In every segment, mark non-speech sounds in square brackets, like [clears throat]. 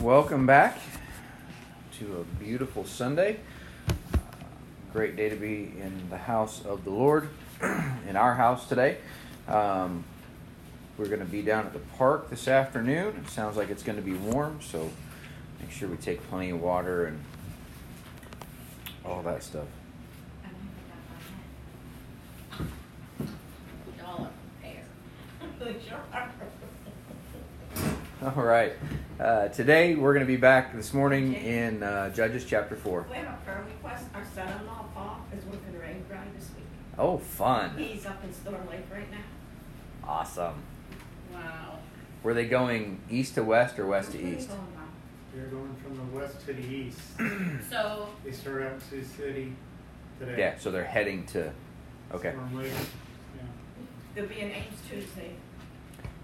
welcome back to a beautiful Sunday. Uh, great day to be in the house of the Lord, [clears throat] in our house today. Um, we're going to be down at the park this afternoon. It sounds like it's going to be warm, so make sure we take plenty of water and all that stuff. [laughs] [laughs] Y'all are prepared. All right. Uh, today we're going to be back this morning in uh, Judges chapter 4. We have a prayer request. Our son-in-law, Paul, is working the rain grind this week. Oh, fun. He's up in Storm Lake right now. Awesome. Wow. Were they going east to west or west to What's east? going? They're going from the west to the east. [clears throat] So, They start out in Sioux City today. Yeah, so they're heading to. Okay. Storm Lake, yeah. they'll be in Ames Tuesday.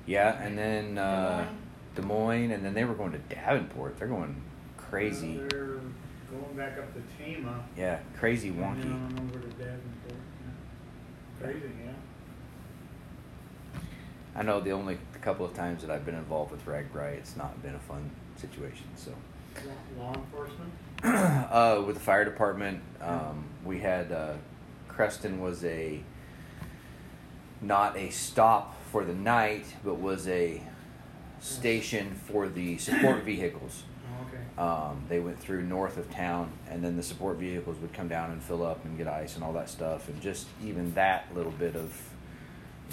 Yeah, and then uh, Des Moines. And then they were going to Davenport. They're going crazy. Uh, they're going back up to Tama. Yeah, crazy and wonky. then over to Davenport. Yeah. Crazy, yeah. I know the only couple of times that I've been involved with RAGBRAI, it's not been a fun situation. So, Law, law enforcement. [clears throat] uh, with the fire department, um, we had uh, Creston was a not a stop for the night, but was a station for the support vehicles. Oh, okay. Um, they went through north of town, and then the support vehicles would come down and fill up and get ice and all that stuff. And just even that little bit of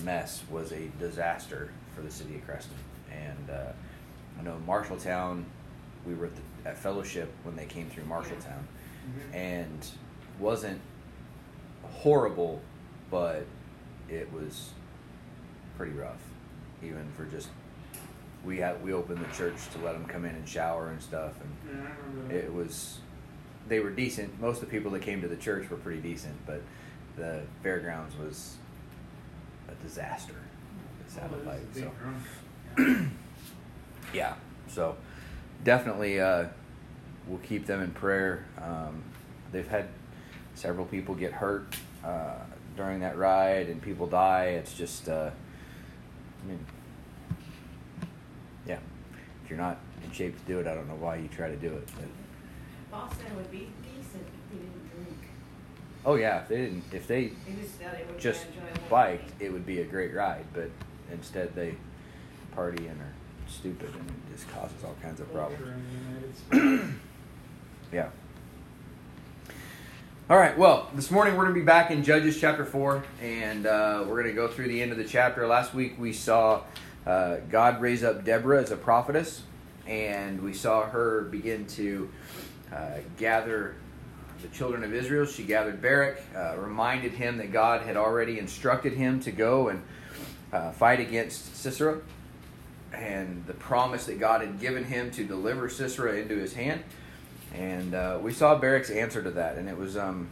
mess was a disaster for the city of Creston. And uh, I know Marshalltown, we were at, the, at Fellowship when they came through Marshalltown, Mhm. and wasn't horrible, but it was pretty rough, even for just. We had we opened the church to let them come in and shower and stuff, and Yeah, it was they were decent. Most of the people that came to the church were pretty decent but the fairgrounds was a disaster. It sounded Oh, like so. big [clears throat] yeah so definitely uh, we'll keep them in prayer. Um, they've had several people get hurt uh, during that ride and people die. It's just uh, I mean yeah you're not in shape to do it I don't know why you try to do it but Paul said it would be decent if they didn't drink. Oh yeah, if they didn't, if they He just said it would just be enjoyable. biked, it would be a great ride. But instead, they party and are stupid, and it just causes all kinds of problems. in the United States. [clears throat] Yeah. All right. Well, this morning we're going to be back in Judges chapter four, and uh, we're going to go through the end of the chapter. Last week we saw uh, God raised up Deborah as a prophetess, and we saw her begin to uh, gather the children of Israel. She gathered Barak, uh, reminded him that God had already instructed him to go and uh, fight against Sisera, and the promise that God had given him to deliver Sisera into his hand. And uh, we saw Barak's answer to that, and it was um,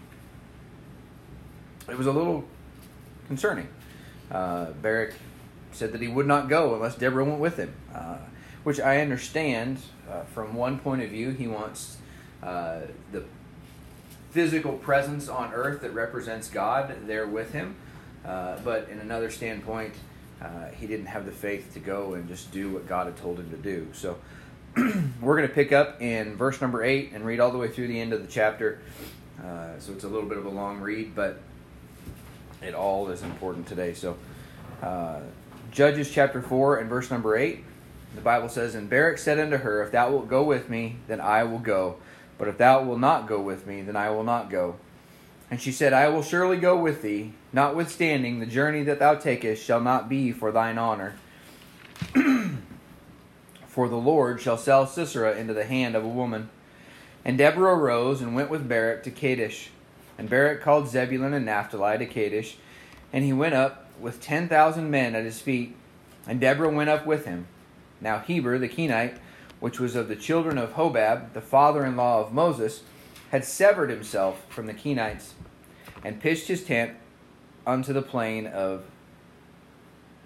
it was a little concerning. Uh, Barak said that he would not go unless Deborah went with him, uh, which I understand uh, from one point of view. He wants uh, the physical presence on earth that represents God there with him, uh, but in another standpoint, uh, he didn't have the faith to go and just do what God had told him to do. So [clears throat] we're going to pick up in verse number 8 and read all the way through the end of the chapter. Uh, so it's a little bit of a long read, but it all is important today. So, uh, Judges chapter 4 and verse number 8, the Bible says, And Barak said unto her, If thou wilt go with me, then I will go. But if thou wilt not go with me, then I will not go. And she said, I will surely go with thee, notwithstanding the journey that thou takest shall not be for thine honor. [clears throat] For the Lord shall sell Sisera into the hand of a woman. And Deborah arose and went with Barak to Kadesh. And Barak called Zebulun and Naphtali to Kadesh. And he went up with ten thousand men at his feet. And Deborah went up with him. Now Heber the Kenite, which was of the children of Hobab, the father in law of Moses, had severed himself from the Kenites, and pitched his tent unto the plain of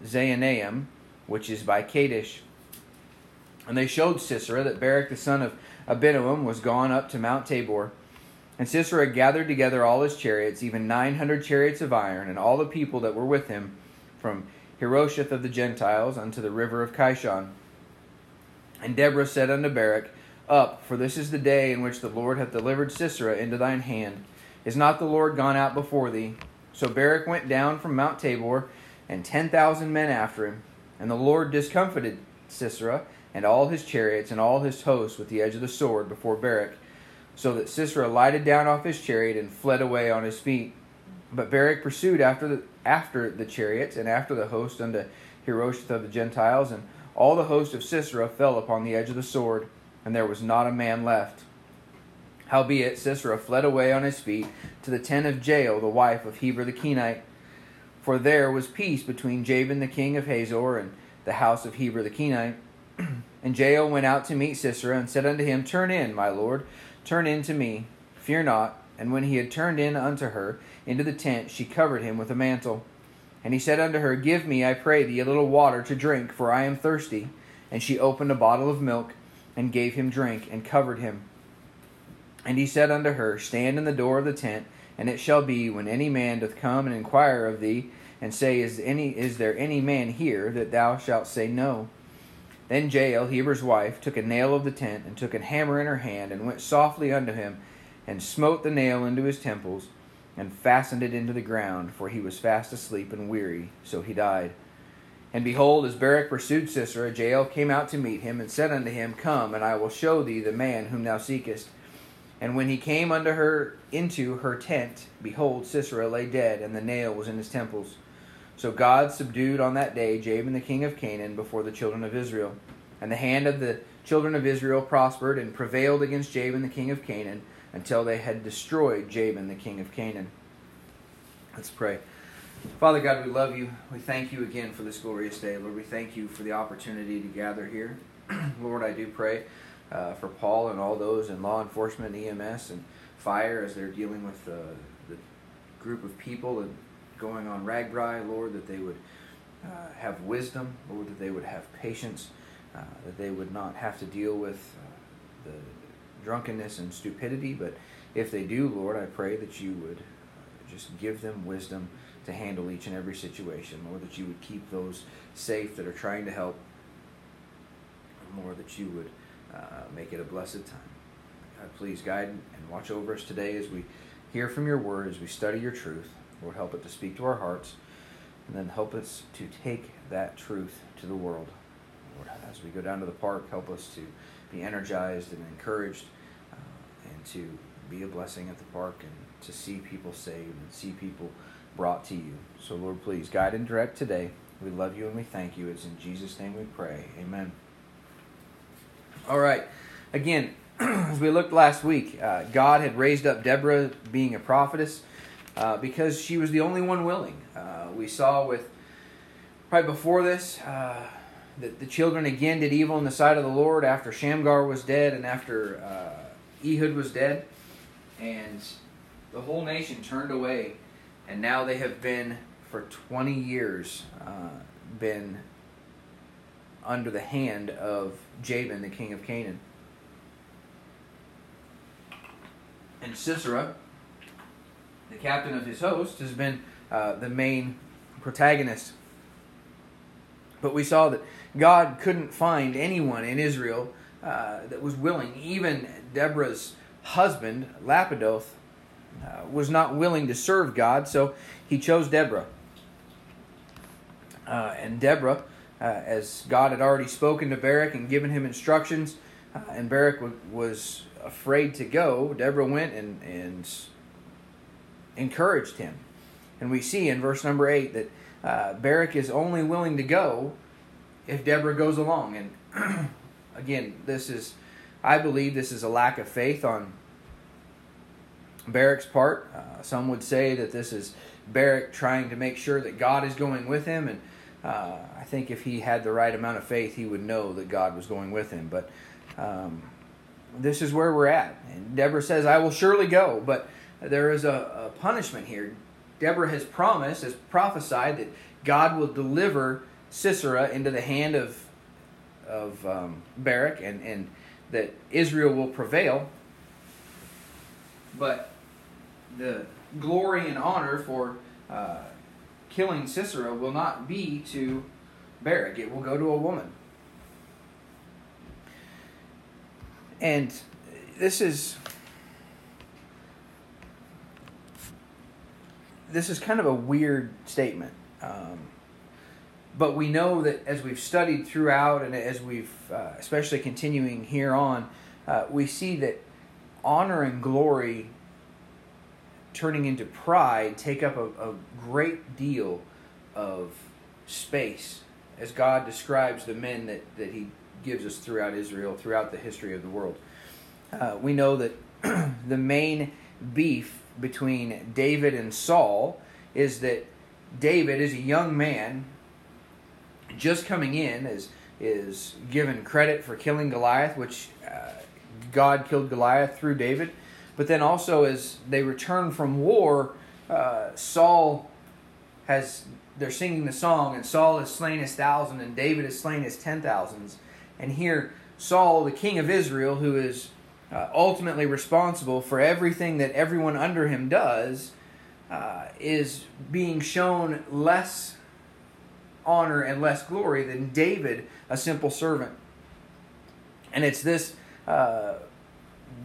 Zaanaim, which is by Kadesh. And they showed Sisera that Barak the son of Abinoam was gone up to Mount Tabor. And Sisera gathered together all his chariots, even nine hundred chariots of iron, and all the people that were with him, from Harosheth of the Gentiles unto the river of Kishon. And Deborah said unto Barak, Up, for this is the day in which the Lord hath delivered Sisera into thine hand. Is not the Lord gone out before thee? So Barak went down from Mount Tabor, and ten thousand men after him. And the Lord discomfited Sisera, and all his chariots, and all his hosts with the edge of the sword before Barak, so that Sisera lighted down off his chariot and fled away on his feet. But Barak pursued after the, after the chariots and after the host unto Harosheth of the Gentiles, and all the host of Sisera fell upon the edge of the sword, and there was not a man left. Howbeit Sisera fled away on his feet to the tent of Jael, the wife of Heber the Kenite. For there was peace between Jabin the king of Hazor and the house of Heber the Kenite. [clears throat] and Jael went out to meet Sisera, and said unto him, Turn in, my lord, turn in to me, fear not. And when he had turned in unto her into the tent, she covered him with a mantle. And he said unto her, Give me, I pray thee, a little water to drink, for I am thirsty. And she opened a bottle of milk, and gave him drink, and covered him. And he said unto her, Stand in the door of the tent, and it shall be, when any man doth come and inquire of thee, and say, Is any is there any man here, that thou shalt say no? Then Jael, Heber's wife, took a nail of the tent, and took a hammer in her hand, and went softly unto him, and smote the nail into his temples, and fastened it into the ground, for he was fast asleep and weary, so he died. And behold, as Barak pursued Sisera, Jael came out to meet him, and said unto him, Come, and I will show thee the man whom thou seekest. And when he came unto her into her tent, behold, Sisera lay dead, and the nail was in his temples. So God subdued on that day Jabin the king of Canaan before the children of Israel. And the hand of the children of Israel prospered and prevailed against Jabin the king of Canaan until they had destroyed Jabin the king of Canaan. Let's pray. Father God, we love you. We thank you again for this glorious day. Lord, we thank you for the opportunity to gather here. [clears throat] Lord, I do pray uh, for Paul and all those in law enforcement, EMS, and fire as they're dealing with uh, the group of people and going on RAGBRAI, Lord, that they would uh, have wisdom, Lord, that they would have patience, uh, that they would not have to deal with uh, the drunkenness and stupidity, but if they do, Lord, I pray that you would uh, just give them wisdom to handle each and every situation, Lord, that you would keep those safe that are trying to help, Lord, that you would uh, make it a blessed time. Please guide and watch over us today as we hear from your word, as we study your truth. Lord, help it to speak to our hearts, and then help us to take that truth to the world. Lord, as we go down to the park, help us to be energized and encouraged uh, and to be a blessing at the park and to see people saved and see people brought to you. So, Lord, please guide and direct today. We love you and we thank you. It's in Jesus' name we pray. Amen. All right. Again, [clears throat] as we looked last week, uh, God had raised up Deborah being a prophetess uh, because she was the only one willing. Uh, we saw with right before this uh, that the children again did evil in the sight of the Lord after Shamgar was dead and after uh, Ehud was dead, and the whole nation turned away, and now they have been for 20 years uh, been under the hand of Jabin, the king of Canaan. And Sisera, the captain of his host, has been uh, the main protagonist. But we saw that God couldn't find anyone in Israel uh, that was willing. Even Deborah's husband, Lapidoth, uh, was not willing to serve God, so he chose Deborah. Uh, and Deborah, uh, as God had already spoken to Barak and given him instructions, uh, and Barak w- was afraid to go, Deborah went and, and encouraged him. And we see in verse number 8 that uh, Barak is only willing to go if Deborah goes along. And [clears throat] again, this is, I believe, this is a lack of faith on Barak's part. Uh, some would say that this is Barak trying to make sure that God is going with him. And uh, I think if he had the right amount of faith, he would know that God was going with him. But um, this is where we're at. And Deborah says, I will surely go. But there is a, a punishment here. Deborah has promised, has prophesied that God will deliver Sisera into the hand of of um, Barak, and and that Israel will prevail. But the glory and honor for uh, killing Sisera will not be to Barak; it will go to a woman. And this is this is kind of a weird statement. Um, but we know that as we've studied throughout and as we've, uh, especially continuing here on, uh, we see that honor and glory turning into pride take up a, a great deal of space as God describes the men that, that He gives us throughout Israel, throughout the history of the world. Uh, we know that [clears throat] the main beef between David and Saul is that David is a young man just coming in is is given credit for killing Goliath, which uh, God killed Goliath through David. But then also as they return from war, uh, Saul has they're singing the song, and Saul has slain his thousand, and David has slain his ten thousands. And here Saul, the king of Israel, who is uh, ultimately responsible for everything that everyone under him does, uh, is being shown less honor and less glory than David, a simple servant. And it's this uh,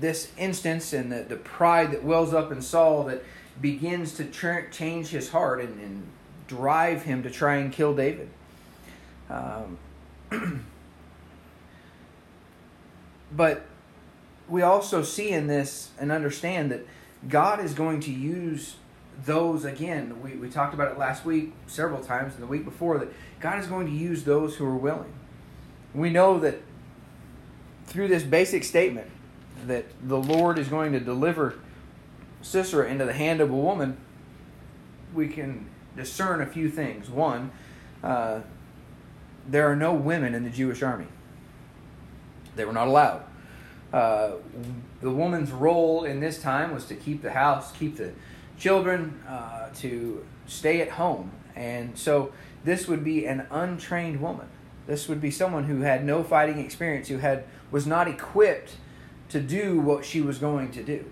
this instance and the, the pride that wells up in Saul that begins to tra- change his heart and, and, drive him to try and kill David. Um, [clears throat] but we also see in this and understand that God is going to use those again. We, we talked about it last week several times and the week before that God is going to use those who are willing. We know that through this basic statement that the Lord is going to deliver Sisera into the hand of a woman, we can discern a few things. One, uh, there are no women in the Jewish army. They were not allowed. Uh, the woman's role in this time was to keep the house, keep the children, uh, to stay at home. And so this would be an untrained woman. This would be someone who had no fighting experience, who had was not equipped to do what she was going to do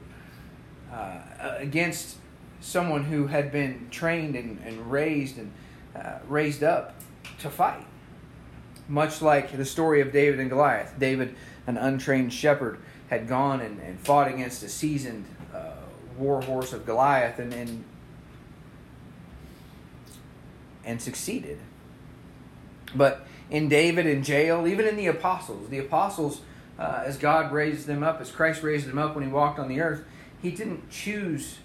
uh, against someone who had been trained and, and raised and uh, raised up to fight. Much like the story of David and Goliath. David, an untrained shepherd, had gone and, and fought against a seasoned uh, war horse of Goliath and, and and succeeded. But in David, in Jael, even in the apostles, the apostles, uh, as God raised them up, as Christ raised them up when he walked on the earth, he didn't choose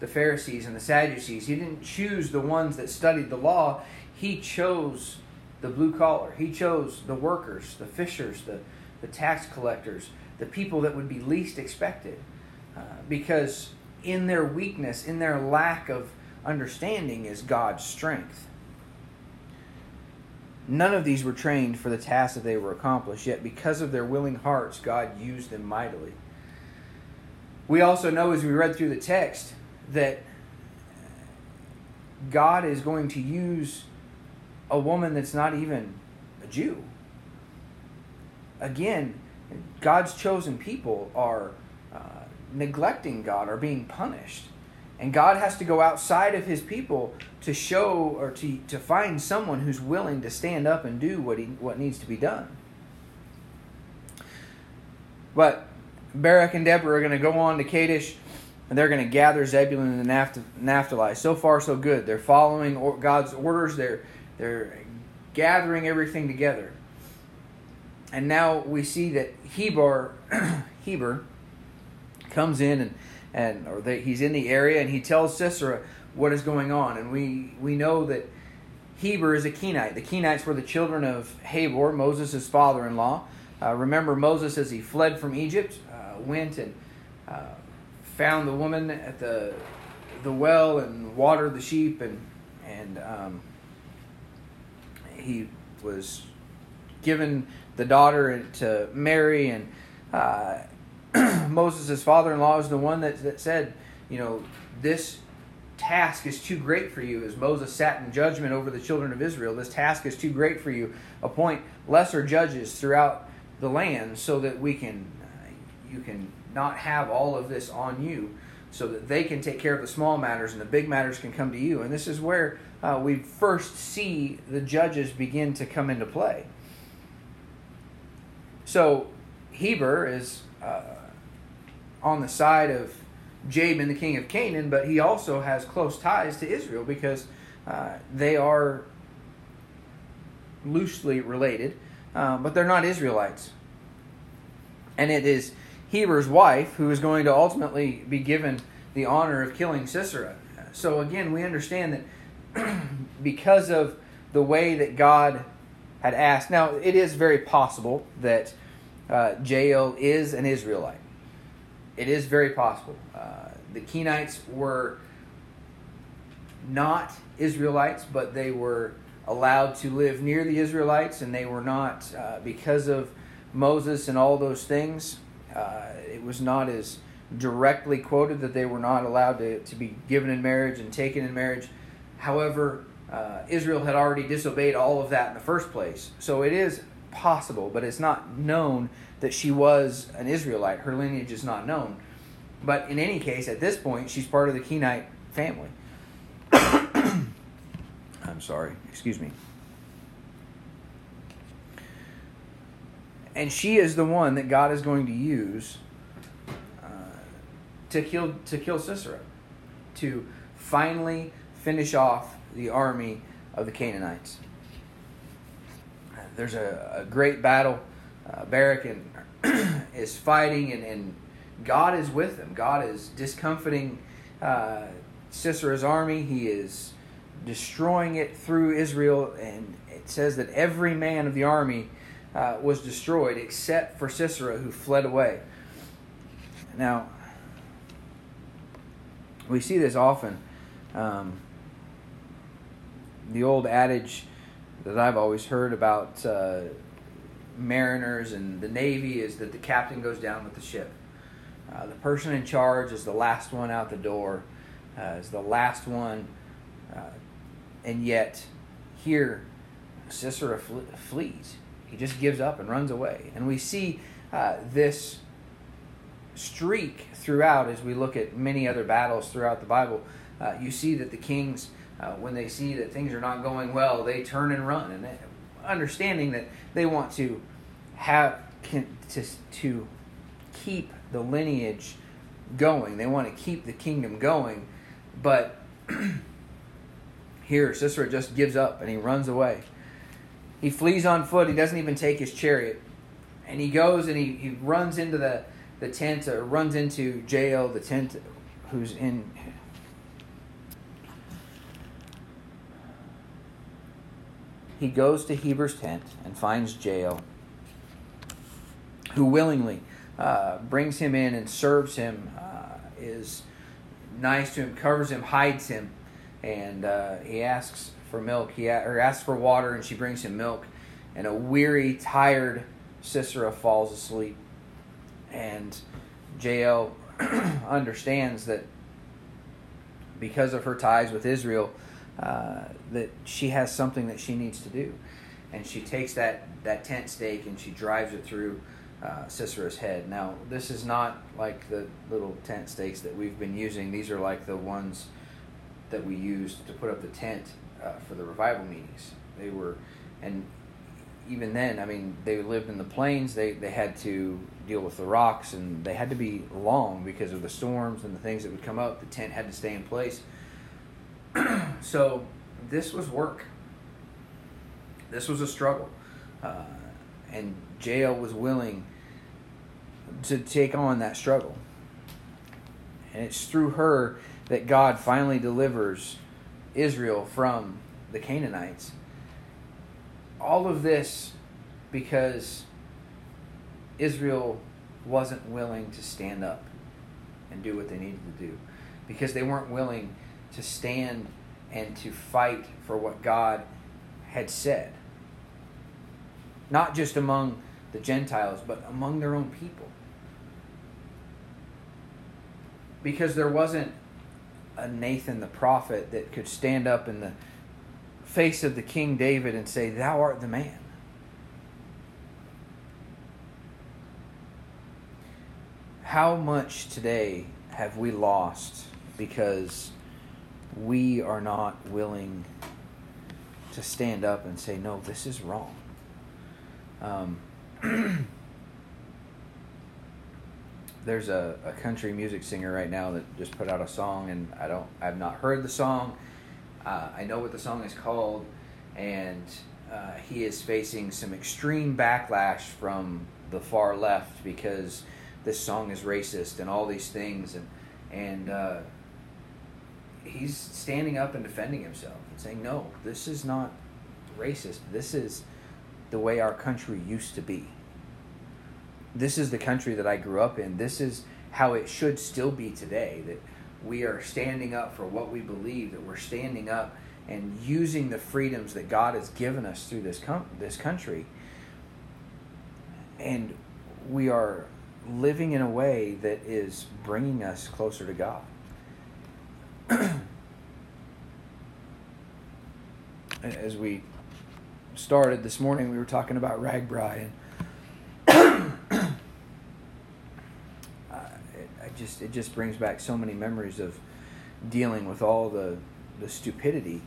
the Pharisees and the Sadducees. He didn't choose the ones that studied the law. He chose the blue collar. He chose the workers, the fishers, the, the tax collectors, the people that would be least expected. Uh, because in their weakness, in their lack of understanding, is God's strength. None of these were trained for the task that they were accomplished, yet because of their willing hearts, God used them mightily. We also know as we read through the text that God is going to use a woman that's not even a Jew. Again, God's chosen people are uh, neglecting God, are being punished. And God has to go outside of his people to show or to, to find someone who's willing to stand up and do what, he, what needs to be done. But Barak and Deborah are going to go on to Kadesh and they're going to gather Zebulun and Napht- Naphtali. So far, so good. They're following God's orders, they're, they're gathering everything together. And now we see that Heber, [clears throat] Heber comes in and and or they, he's in the area and he tells Sisera what is going on. And we we know that Heber is a Kenite. The Kenites were the children of Habor, Moses' father-in-law. Uh, remember Moses as he fled from Egypt, uh, went and uh, found the woman at the the well and watered the sheep and and um, he was given the daughter to marry, and uh, [clears throat] Moses' father-in-law is the one that, that said, you know, this task is too great for you. As Moses sat in judgment over the children of Israel, this task is too great for you. Appoint lesser judges throughout the land so that we can, uh, you can not have all of this on you, so that they can take care of the small matters and the big matters can come to you. And this is where uh, we first see the judges begin to come into play. So Heber is uh, on the side of Jabin, the king of Canaan, but he also has close ties to Israel because uh, they are loosely related, uh, but they're not Israelites. And it is Heber's wife who is going to ultimately be given the honor of killing Sisera. So again, we understand that [clears throat] because of the way that God had asked. Now, it is very possible that uh, Jael is an Israelite. It is very possible. Uh, the Kenites were not Israelites, but they were allowed to live near the Israelites, and they were not, uh, because of Moses and all those things, uh, it was not as directly quoted that they were not allowed to, to be given in marriage and taken in marriage. However, uh, Israel had already disobeyed all of that in the first place. So it is possible, but it's not known that she was an Israelite. Her lineage is not known. But in any case, at this point, she's part of the Kenite family. [coughs] I'm sorry, excuse me. And she is the one that God is going to use uh, to kill to kill Sisera, to finally finish off the army of the Canaanites. There's a, a great battle. Uh, Barak and, [clears throat] is fighting, and, and God is with them. God is discomfiting uh, Sisera's army. He is destroying it through Israel, and it says that every man of the army uh, was destroyed except for Sisera, who fled away. Now, we see this often. Um, the old adage that I've always heard about uh, mariners and the Navy is that the captain goes down with the ship. Uh, the person in charge is the last one out the door, uh, is the last one, uh, and yet here Sisera fle- flees. He just gives up and runs away. And we see uh, this streak throughout as we look at many other battles throughout the Bible. Uh, you see that the kings uh, when they see that things are not going well, they turn and run, and they, understanding that they want to have can, to to keep the lineage going. They want to keep the kingdom going, but [clears throat] here Sisera just gives up and he runs away. He flees on foot. He doesn't even take his chariot, and he goes and he, he runs into the the tent or runs into Jael, the tent who's in he goes to Heber's tent and finds Jael, who willingly uh, brings him in and serves him, uh, is nice to him, covers him, hides him, and uh, he asks for milk. He or asks for water, and she brings him milk. And a weary, tired Sisera falls asleep, and Jael [clears throat] understands that because of her ties with Israel uh, that she has something that she needs to do. And she takes that, that tent stake and she drives it through uh, Sisera's head. Now, this is not like the little tent stakes that we've been using. These are like the ones that we used to put up the tent uh, for the revival meetings. They were, and even then, I mean, they lived in the plains. They, they had to deal with the rocks and they had to be long because of the storms and the things that would come up. The tent had to stay in place. So this was work. This was a struggle. Uh, and Jael was willing to take on that struggle. And it's through her that God finally delivers Israel from the Canaanites. All of this because Israel wasn't willing to stand up and do what they needed to do. Because they weren't willing to stand and to fight for what God had said. Not just among the Gentiles, but among their own people. Because there wasn't a Nathan the prophet that could stand up in the face of the King David and say, Thou art the man. How much today have we lost because we are not willing to stand up and say, no, this is wrong. Um, [clears throat] there's a, a country music singer right now that just put out a song, and I don't, I've not heard the song. Uh, I know what the song is called, and uh, he is facing some extreme backlash from the far left because this song is racist and all these things, and and uh, he's standing up and defending himself and saying, "No, this is not racist. This is the way our country used to be." this is the country that I grew up in. This is how it should still be today. That we are standing up for what we believe. That we're standing up and using the freedoms that God has given us through this com- this country. And we are living in a way that is bringing us closer to God. As we started this morning, we were talking about RAGBRAI and [coughs] just it just brings back so many memories of dealing with all the the stupidity.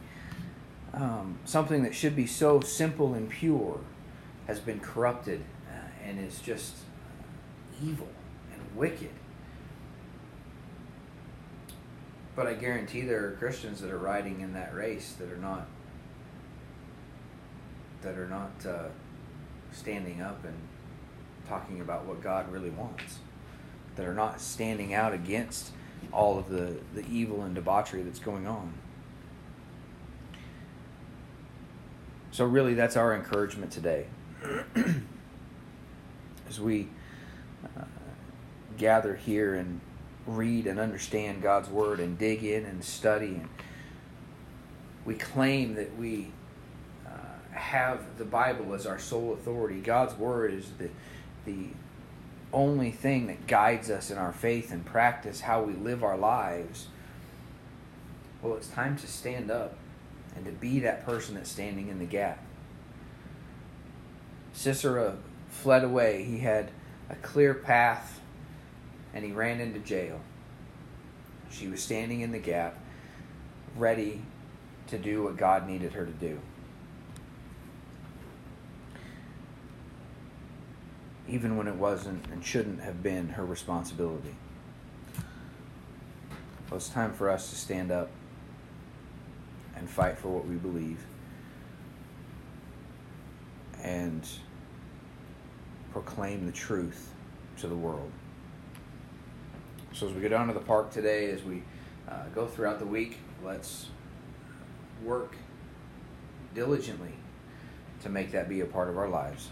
Um, something that should be so simple and pure has been corrupted uh, and is just evil and wicked. But I guarantee there are Christians that are riding in that race that are not that are not uh, standing up and talking about what God really wants that are not standing out against all of the, the evil and debauchery that's going on. So, really, that's our encouragement today. [clears throat] As we uh, gather here and read and understand God's Word and dig in and study, and we claim that we have the Bible as our sole authority. God's Word is the, the only thing that guides us in our faith and practice how we live our lives, well, it's time to stand up and to be that person that's standing in the gap. Sisera fled away. He had a clear path and he ran into Jael. She was standing in the gap, ready to do what God needed her to do. Even when it wasn't and shouldn't have been her responsibility. Well, it's time for us to stand up and fight for what we believe and proclaim the truth to the world. So, as we go down to the park today, as we uh, go throughout the week, let's work diligently to make that be a part of our lives.